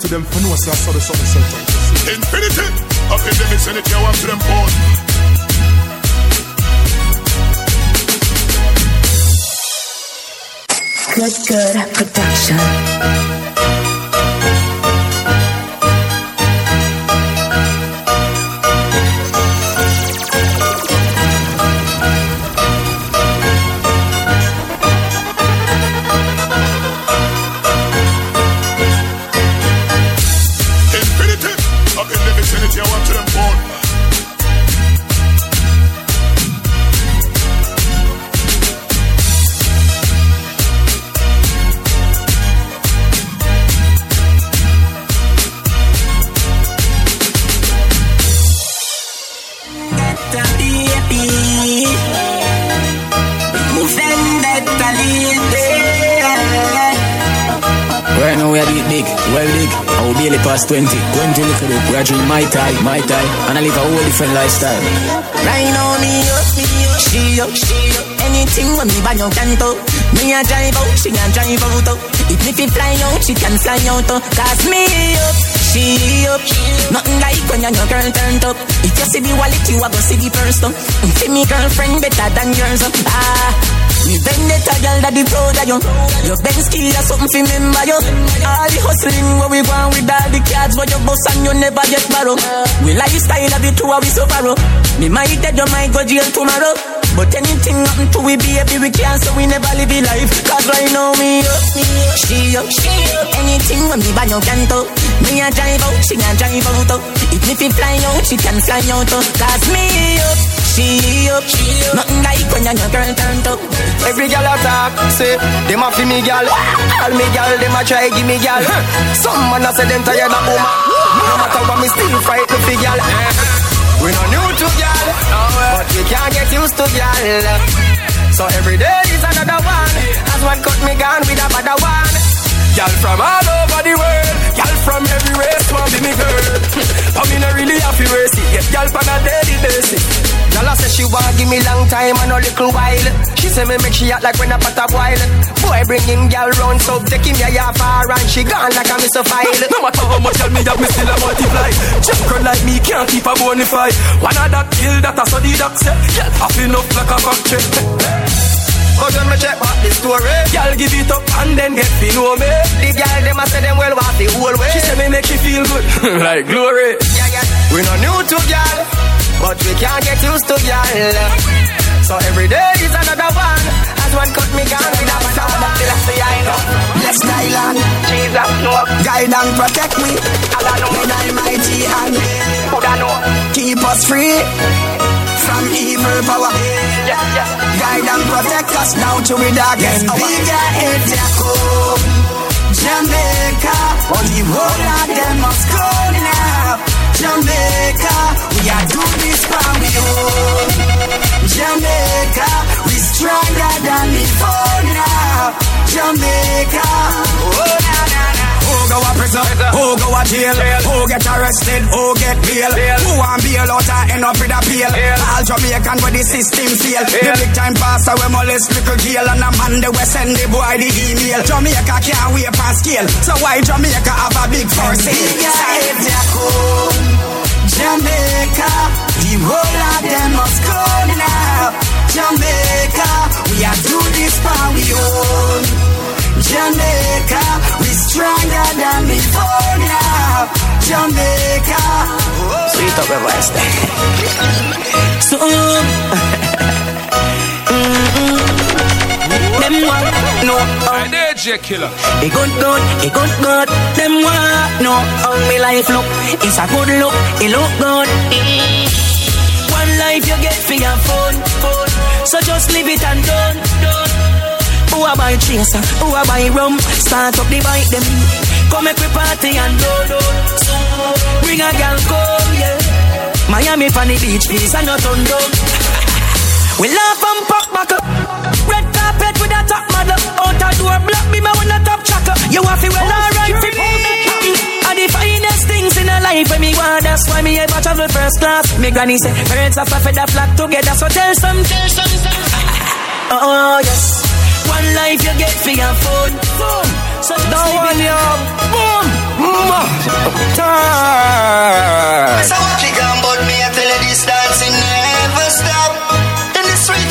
Infinity them for no say I saw the something set Infinity, up in the vicinity, I want to them born. Good, good production. Past 20. 20 little are drink my tie, my tie. And I live a whole different lifestyle. Right now, me up, me up, she up, she up. Anything when me buy your canto. Me a drive out, she a drive out. If me fly out, she can fly out. Cause me up, she up. Nothing like when your girl turned up. If you see the wallet, you a go see the first up. See me girlfriend better than yours. Ah. Me vendetta girl that the proud of you. Your Benz key or something fi remember you. All the hustling where we going with all the cards Where you bust and you never get borrow We lifestyle of the two we so far Me might dead you might go jail tomorrow. But anything happen to we baby we can't so we never live a life. Cause right now me up, she up, she up. Anything when me buy you can't Me a drive out, she a drive out. If me fi fly out, she can fly out. Cause me up, she up Nothing like when your girl turned up Every gal attack, say, them a fi me gal. All me gal, them a try give me gal. Some man a say them tired of woman. No matter what, me still fight to fi gal. We no new to gal, but we can't get used to gal. So every day is another one. As one cut me gun with a better one. Gal from all over the world, gal from every race want be me girl. I mean, I really to race it. Get gal on a daily basis. Gyal say she want give me long time and a little while. She say me make she act like when I pot a boil. Boy bring him gyal round so take him ya far and she gone like a miss a file. No matter how much gyal me have, me still a multiply. Jump girl like me can't keep a bonify. One of that kill that I the doc say. Gyal have enough like a factory. Cause when me check back the story Y'all give it up and then get to know me. The girl them a say them well want the whole way. She say me make you feel good (laughs) Like glory. Yeah yeah. We no new to girl But we can't get used to girl So every day is another one. As one cut me gun with a sound that the last I know Let's Jesus no Guide and protect me. Allah know. When Almighty and Coulda know? Keep us free from evil power. Guide and protect us now to the darkest hour. Bigger hit Jacob, Jamaica. The whole of them must go now. Jamaica, we are doing this for we own. Jamaica, we stronger than before now. Jamaica, oh na na. Who go a prison? Who go a jail? Who get arrested? Who get bail? Who want bail out and end up with a bail? All Jamaican where the system fail. The big time pastor we molest little jail and a man they we send the boy the email. Jamaica can't wait for scale, so why Jamaica have a big first sale? Jamaica, the whole of them must go now. Jamaica, we are do this for we own. Jamaica, we stronger than before now. Jamaica. Sweet up your voice there. So, uh, (laughs) mm-hmm. them want no. Uh, I DJ killer. It good good, it good good. Them want no. How me life look? It's a good look. It look good. One life you get for your phone, phone. So just leave it and done, done. Who a buy chaser? Who a buy rum? Start up the bike them. Come make we party and do do. Bring a girl come yeah. Miami funny beach peace and not on (laughs) we laugh and pop back up. Red carpet with a top model. Out a door black me when a top chaka. You have to well alright for Are mm. the finest things in a life when me want. That's why me ever travel first class. Me granny say birds of a feather flock together. So tell some, tell some, tell some. (laughs) Oh, oh yes. One life you get for your phone. Boom. So leave one you Boom. Time. So what you gone but me I tell you this dancing never stop In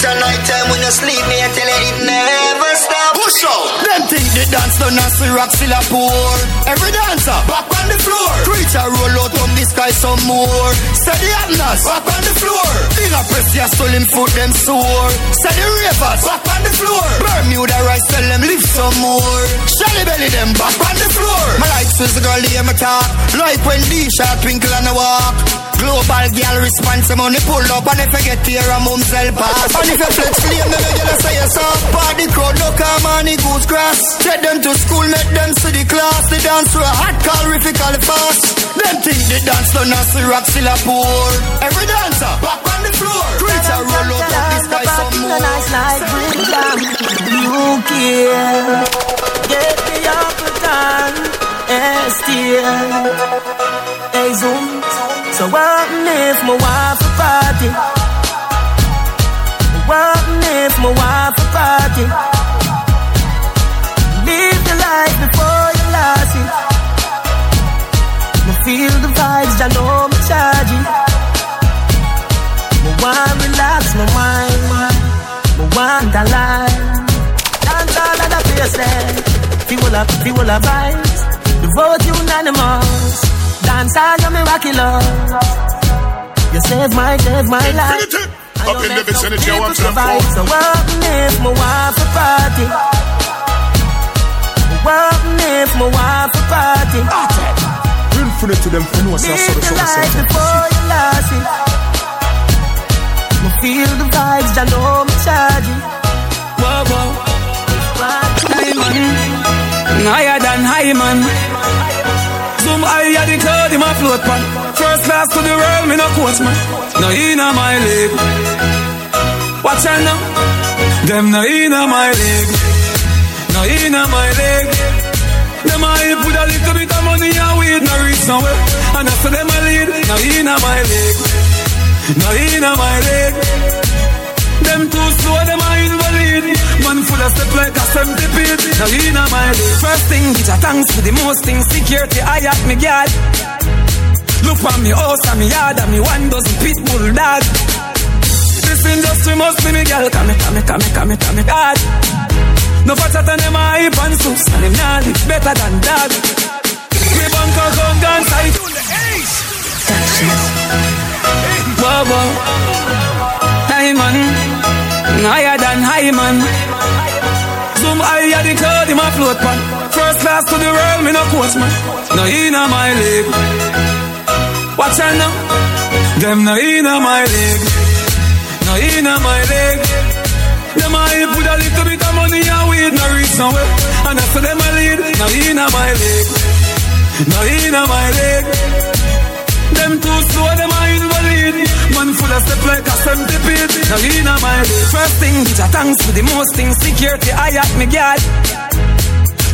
the night time when you sleep me I tell you it never stop Push out Them think the dance done as the rock still a pour. Every dancer back on the floor. Creature roll out from the sky some more. Steady hotness back on the floor. Big up press your soul him foot them sore. Steady ravers back on the floor. Bermuda rice tell them lift some more. Shelly belly them back on the floor. My like Swiss girl hear me talk. Like when D-Shot twinkle on the walk. Global girl response money pull up and if I get here a mum sell pass. And if you flex flame then you just say yes up. Party crowd no come on the goose grass. Take them to school make them see the class. The dance to a hot calorifical fast. Them think the dance done as the rock still a pour. Every dancer back on the floor. Creature roll out of the sky some more. Nice like Brigham. You care. Get me up a time. Still. Hey, zoom. So what if my wife a party? What if my wife a party? Live your life before you lost it. Me feel the vibes, I know me charge it. Me want relax, my mind, me want a life. Dance all of the places, feel up, feel up vibes. The vote unanimous. Dance all of me rocky love. You save my, save my life. Up in the vicinity, I want to survive. So what if my wife a party? What if my wife a party? Infinity them for know, say I saw the Live sun life before you lost it. Feel the vibes, I know me charge it. Whoa, whoa. Diamond, higher than high man. Zoom higher the cloud in my float pan. First class to the world, me no coach man. No inna my league. Watch out now. Them no inna my league. No inna my league. Them a hype with a little bit of money and weed no reach nowhere. And saw them a lead, now in my leg. Now in my leg. Them too slow, them a invalid. Man full of step like a centipede. Now in my leg. First thing, get a thanks for the most thing. Security, I at me guard. Look on me house and me yard and me one dozen pit bull dog. This industry must be me girl. Come me, come me, come me, come me, come me, God. No fatter than them a hype and sus And them nah better than dog We bank a gun gun sight Whoa, whoa man Higher than high man Zoom higher the cloud in my float pan First class to the world, me no coach man. No inna my league. Watch out now. Them no inna my league. No inna my league. Them a hype with a little bit of money and weed no reach nowhere. And I saw them a lead, now in my leg, now in my leg. Them too slow, them a invalid. Man full of step like a centipede. Now in my. First thing, bitch, a thanks for the most things. Security, I at me guard.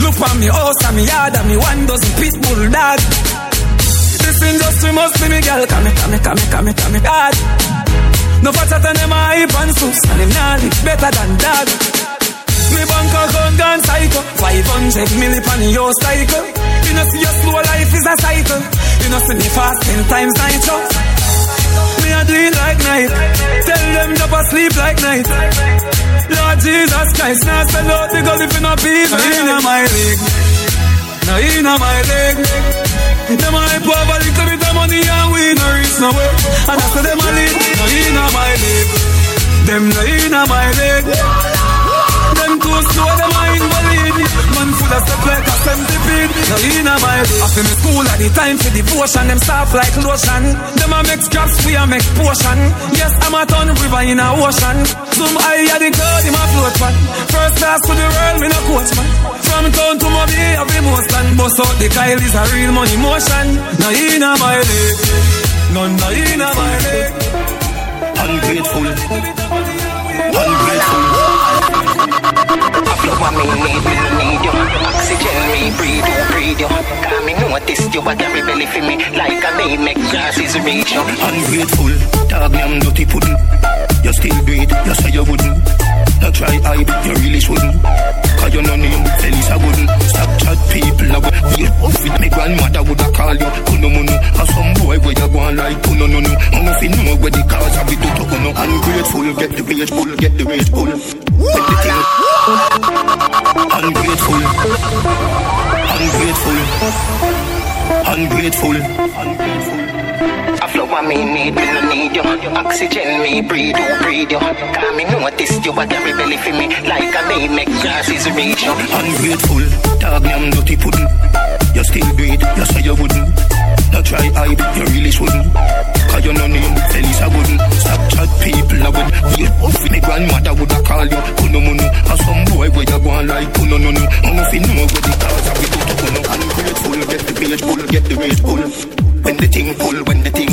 Look on me house and me yard and me one dozen pit bull dog. This industry must be me girl. Come me, come me, come me, come me, come me, God. No fatter than them a hype and sus And them nah better than dog Me bank account gone psycho 500 milli pan your cycle. You know see your slow life is a cycle. You know see me fast ten times nitro Me a do it like night. Tell them to sleep like night. Lord Jesus Christ Now sell out girl if you no peace. Now in my leg. Now in my leg. Them a hype over little bit of money and we no reach nowhere. And I say them a lead, no in my leg. Them no in my leg. Too slow, them a invalid. Man full of step like a centipede. No in my leg. I feel me school at the time for devotion. Them soft like lotion. Them a make scraps, we a make potion. Yes, I'm a ton river in a ocean. Zoom high at the cloud, in my float man. First class to the world, me no coach man. From town to my bay, every most land. Bust out the Kyle is a real money motion. No in my leg. None no in my leg. Ungrateful. Ungrateful. Of me need, me need you. Oxygen me breathe you, breathe you. Cause me notice you a carry belly for me like a me make grasses reach you. Ungrateful. Dog me I'm dirty pudding. You still great, you say you wouldn't. You try hype, you really shouldn't. Cause you oh, no name, Felicia wouldn't. Stop chat people, I would off with me grandmother would have call you. Kuno muno, or some boy where you on like kuno no no. I'm nothing know where the cause of it to oh, talk no. Ungrateful, get the rage pull, get the rage pull. Get the thing. Ungrateful. Ungrateful. Ungrateful. Ungrateful. Flow me need, me no need you. Oxygen me breathe you, breathe you. Cause me notice you a carry belly for me like a me make grasses reach you. Ungrateful, dog me I'm dirty pudding. You still great, you say you wouldn't. You try hype, you really shouldn't. Cause you no name, Felicia wouldn't. Stop chat people, I would feel off me grandmother would have call you. Kuno muno, or some boy where you go on like kuno no no. I'm nothing know where the cause of it to kuno. Ungrateful, get the rage pull, get the rage pull. When the thing pull, when the thing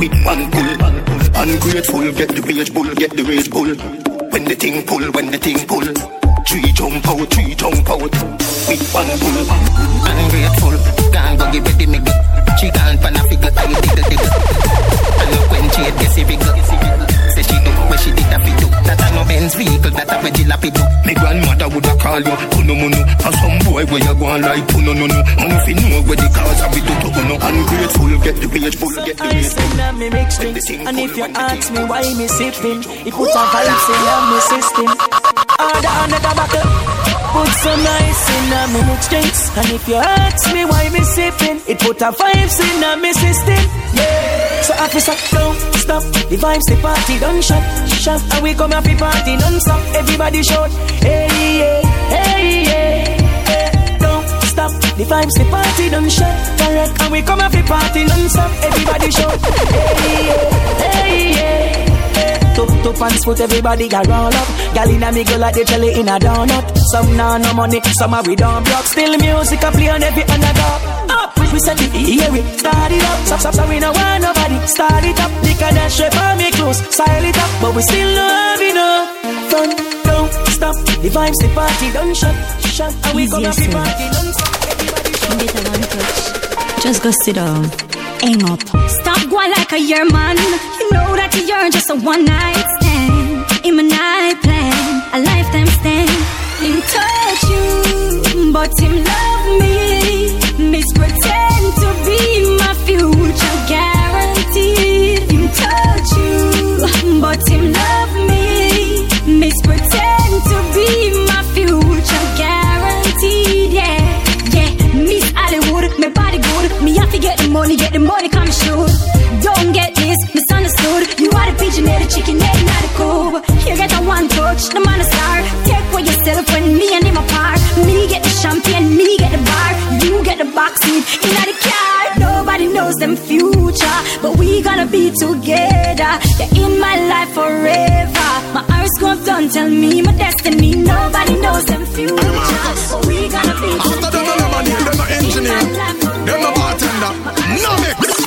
With one pull. Ungrateful, get the rage pull, get the rage pull. When the thing pull, when the thing pull. Three jump out, three jump out. With one pull. Ungrateful, can't go give it to me She can't pan a figure, I diggle diggle. And look when she had guessy figure. Say she do where she did a fit do. That a no Benz vehicle, that a lap it do. Me grandmother would have call you Kuno muno Or some boy where you go on like Kuno oh, no no I'm if you know where the cause of it to Kuno Ungrateful, get the rage full, get the I sing full on me mix drinks And if you ask me why me sipping It put a vibes in me system. Order another bottle Put some ice in on me mix drinks. And if you ask me why me sipping It put a vibes in me system. Yeah. So officer, don't stop. The vibes, the party don't shut Shut And we come happy party non-stop. Everybody shout Hey yeah, hey yeah. Don't stop. The vibes, the party don't shut Correct. And we come happy party non-stop. Everybody shout Hey yeah, hey yeah. Tup tup pants foot everybody got roll up Gal inna me go like they jelly in a donut Some nah no money, some a we don't block Still music a play on every another. Up, we set it, hear it, start it up. Stop, stop, stop, we no want nobody. Start it up, lick and that straight on me close Style it up, but we still no have enough. Fun, don't stop The vibes, the party don't shut, shut. And we come happy party non-stop Everybody shut Get a one touch. Just go sit down. Hang up. Stop going like a year man. You know that you're just a one night. stand. In my night plan, a lifetime stand. Him touch you, but him love me. Miss pretend to be my future guaranteed. Him touch you, but him love me. Miss pretend to be my future guaranteed. Yeah, yeah. Miss Hollywood, my body good. Me have to get the money, get the money coming sure. Don't get this misunderstood. You are the pigeon, the chicken, not the coop. Get a one touch, the man a star. Take for yourself when me and him apart. Me get the champagne, me get the bar. You get the box seat in the car. Nobody knows them future, but we gonna be together. You're in my life forever. My horoscope don't tell me my destiny. Nobody knows them future, but we gonna be After them, them a name, them a engineer, them a bartender, no mix.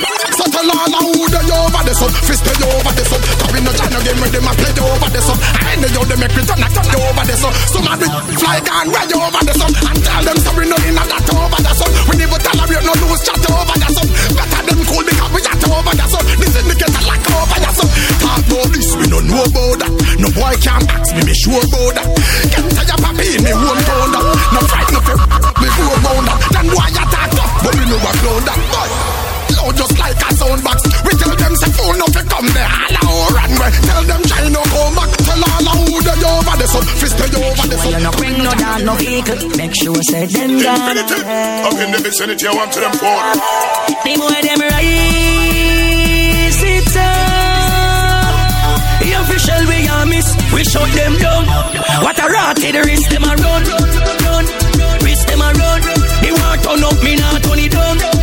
Over the sun, fist they over the sun. Cause no tryna game with them a play over the sun. I know you they make me turn a turn over the sun. Some of them fly gone way over the sun and tell them sorry no in that over the sun. We never tolerate no loose chat over the sun. Better them cool because we chat over the sun. This indicator like over the sun. Talk about this, we no know about that. No boy can ask me, me sure about that. Get to your papi in me hometown that. No fight, phone no come there, all run way. Tell them no come back. Tell all who they over the sun, fist they over the sun. You no bring no down, no vehicle. Make sure say them gone. Up in the vicinity, I want to them phone. The boy them rise it up. The official we are miss, we shut them down. What a rat the wrist them a run, run. run, run, Wrist them a run. The war turn up, me not turn it down, down.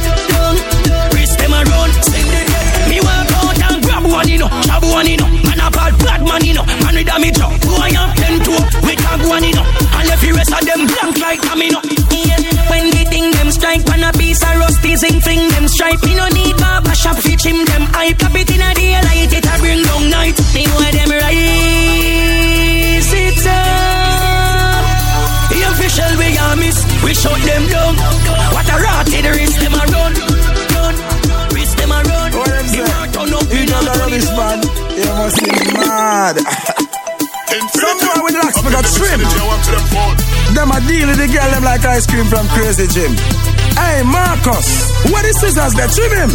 Jab one. Man a bad, bad man, you. Man with a job. Boy am ten two, we tag one, you know. And if the rest of them blank like domino. Yeah. When the thing them strike, pan a piece of rusty zinc fling them stripe. Me no need barber shop fi trim them hype. Tap it in a daylight, mad. Someone with locks we got trim. Them a deal with the girl them like ice cream from Crazy Jim. Hey Marcus, what is scissors there? Trim him.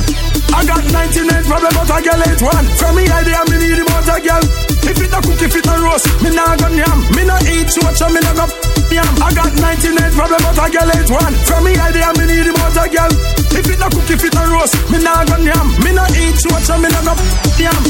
I got 99 problem but a girl ain't one. From me idea me need about a girl. If it a cook, if it a roast, me nah go yam. Me nah eat church me nah go yam. I got 99 problem but a girl ain't one. From me idea me need about a girl. If it a cook, if it a roast, me nah go yam. Me nah eat church me nah go yam.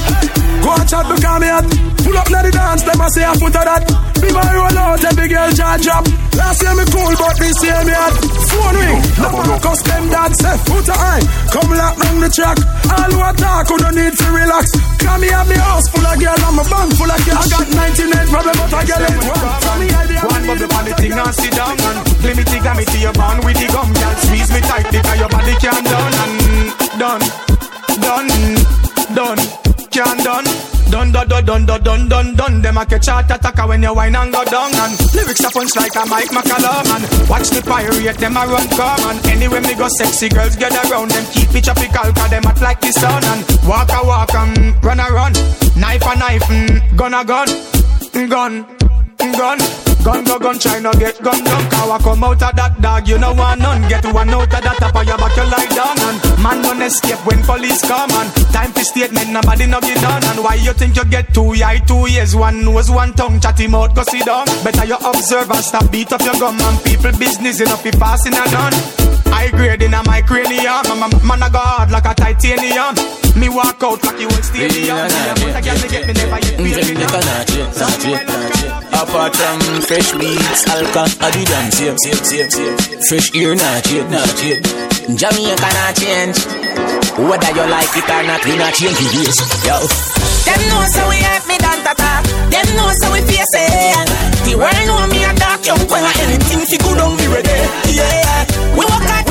Go and chat because me hot. Pull up na the dance, them a say a foot of that. Be my roll out, every girl jaw drop. Last year me cool, but this year me hot. Phone ring, no one custom that say foot of eye. Come lock down the track. All who attack, who don't need to relax. Come here, me house full of girl, and my bank full of cash. I got 99 problem, but I get it one. Me on the thing and sit down and Play me tigger me to your band with the gum Girl squeeze me tight because your body can't done And done, done, done, can't done Done, done, done, done, done, done, done, done Them a catch heart attacker when you whine and go down And lyrics a punch like a Mike McCallum watch the pirate, them a run come And anywhere me go sexy girls get around Them keep it tropical cause them hot like the sun And walk a walk and run a run. Knife a knife, mm, gun a gun, mm, gun mm, gun. Gun go gun, try get gun done. Cow come out of that dog, you know one none. Get one out of that top of your back, you lie down. And man don't escape when police come. And time for statement, nobody no get done. And why you think you get two eye, two ears, one nose, one tongue, chatty mouth, go sit down. Better you observe and stop beat up your gum. And people business enough be passing and done. High grade in a my cranium. Man, man, I go hard like a titanium. Me walk out like you old stadium. But I can't get me never yet. Apart from fresh beats, alcohol, I do them same, same, same, same. Fresh ear, not change, not change. Jamaica not change. Whether you like it or not, we not change the years. Yo. Them know so we have me done tata. Them know so we face it. The world know me a dark young boy. Anything fi good on me ready. Yeah. We work hard,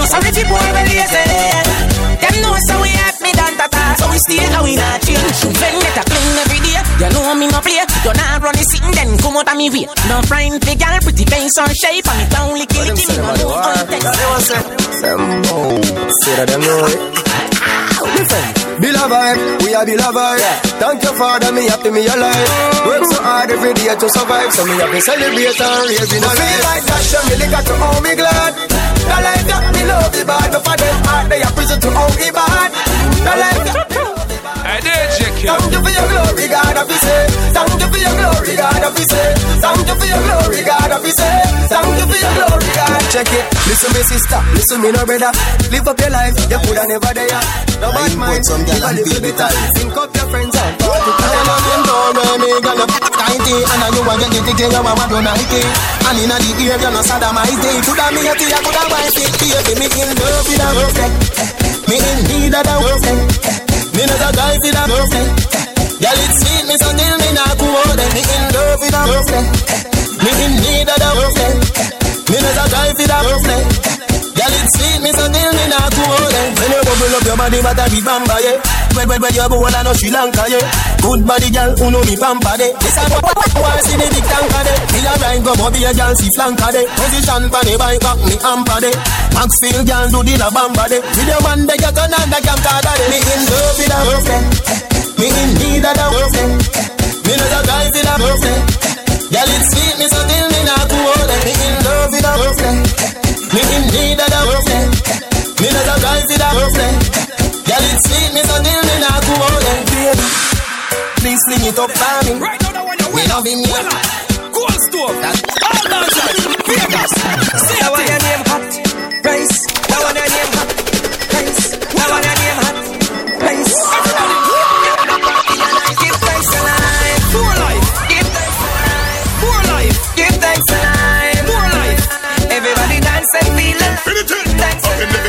things. You know sorry fi boy we lazy. Them know so we have me done tata. So we stay and we not change. When get a clean every day. You know me no play. You not run the sitting then come out and me way. No frying figure, pretty face or shape, and it only kill it, kill it, no move on text. Sembo, say that them know it. Listen. Beloved, we are beloved. Yeah. Thank you, Father, me happy me alive. Work so hard every day to survive, so me have to celebrate and raise in a feel like that, show me liquor to all me glad. The life that me love the bad, no for them heart they are prison to all me bad. The life that I did check you. Thank you for your glory, God, I say. Thank you for your glory, God, I say. Thank you for your glory, God, I say. Thank you for your glory, God. Check it. Listen, me sister. Listen, me no brother. Live up your life. You coulda never there. No bad mind. Live a little bit of Think up your friends and party. I love them down when me gonna tighty. And I know I get it, you want to Nike. And in the ear, you're not sodomite. Coulda me a tea, coulda wife it. Baby, me in love with a girlfriend. Eh, eh, me in need of a girlfriend. Eh, Me not a guy the girlfriend. Girl, it's sweet, me so till me not go out there. Me in love with a girlfriend. Me in need of a girlfriend. Me not a guy the girlfriend. Girl, it's sweet, me so till me not go out you your body, but I be bamba, yeah. When, when, when you go on, I know Sri Lanka, yeah. Good body, girl, who know me pampa, de. This a wanna see the big tanker, de. Me a ride, go be a girl, see flanker, de. Position for the bike, back me amper, de. Maxfield, girl, do the la bamba. With your man, they get on and they can call, de. Me in love with a girlfriend. Eh, eh. Me in need of a girlfriend. Eh. Me not a guy with a girlfriend. Girl, it's sweet, me so till me not out. Me in love with a girlfriend. Me in need of a girlfriend. Me not a guy with a girlfriend. Girl, it's sweet, me so till me not go out. Baby, please sling it up for me. Right now, the one you Me win. loving you. Cool stove. All dancers. Vegas. Say That one your name hot. Price.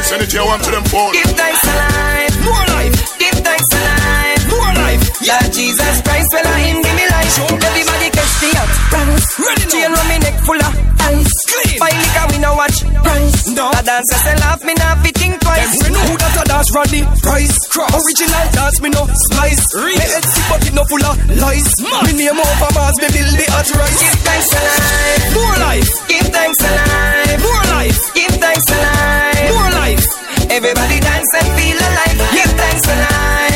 Thanks Up in the vicinity, I want to them phone. Give thanks alive. More life. Give thanks alive. More life. Yeah, Jesus Christ, well, I him give me life. Everybody catch the hot price. Ready now. Chain me neck full of ice. Clean. Buy liquor, we no watch price. No. A dancer say laugh, me not fit think twice. Them know who that a dance Rodney Price Cross Original dance, me no slice. Real. Me head sick, but it no full of lies. Man. Me name over Mars, me build the hot rice. Give thanks alive. More life. Give thanks alive. More life. Give thanks alive. Everybody dance and feel alive. Give thanks alive.